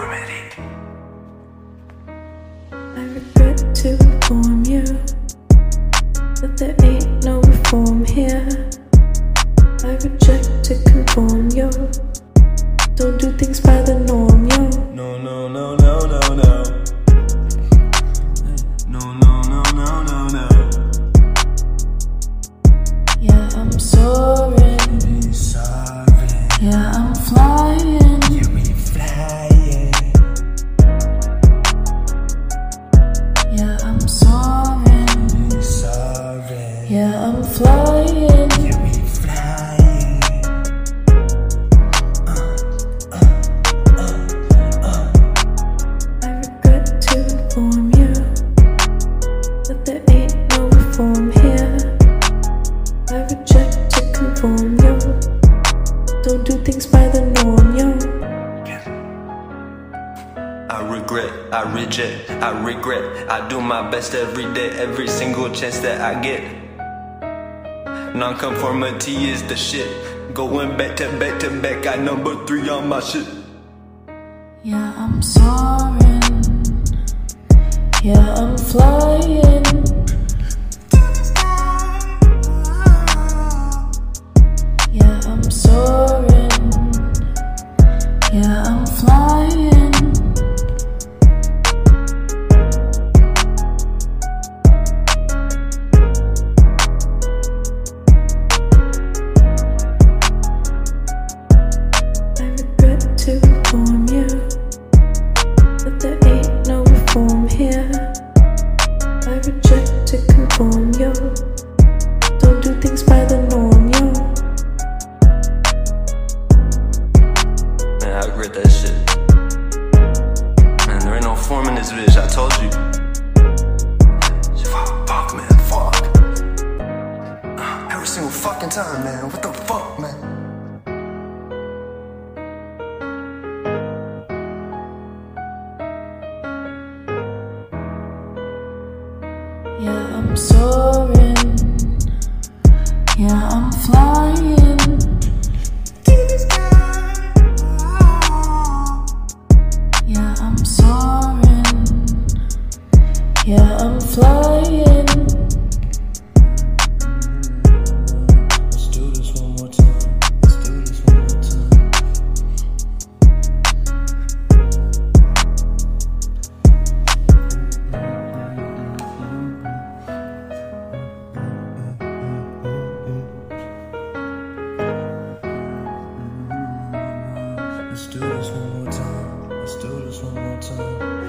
I regret to inform you I regret, I reject, I regret. I do my best every day, every single chance that I get. Nonconformity is the shit. Going back to back to back, I number three on my shit. Yeah, I'm soaring. Yeah, I'm flying. Yeah, I'm soaring. Man, I regret that shit. Man, there ain't no form in this bitch, I told you. Fuck, man, fuck. Every single fucking time, man. What the fuck, man? Yeah, I'm soaring. Yeah, I'm flying. Yeah, I'm flying. Let's do this one more time. Let's do this one more time. Let's do this one more time. Let's do this one more time.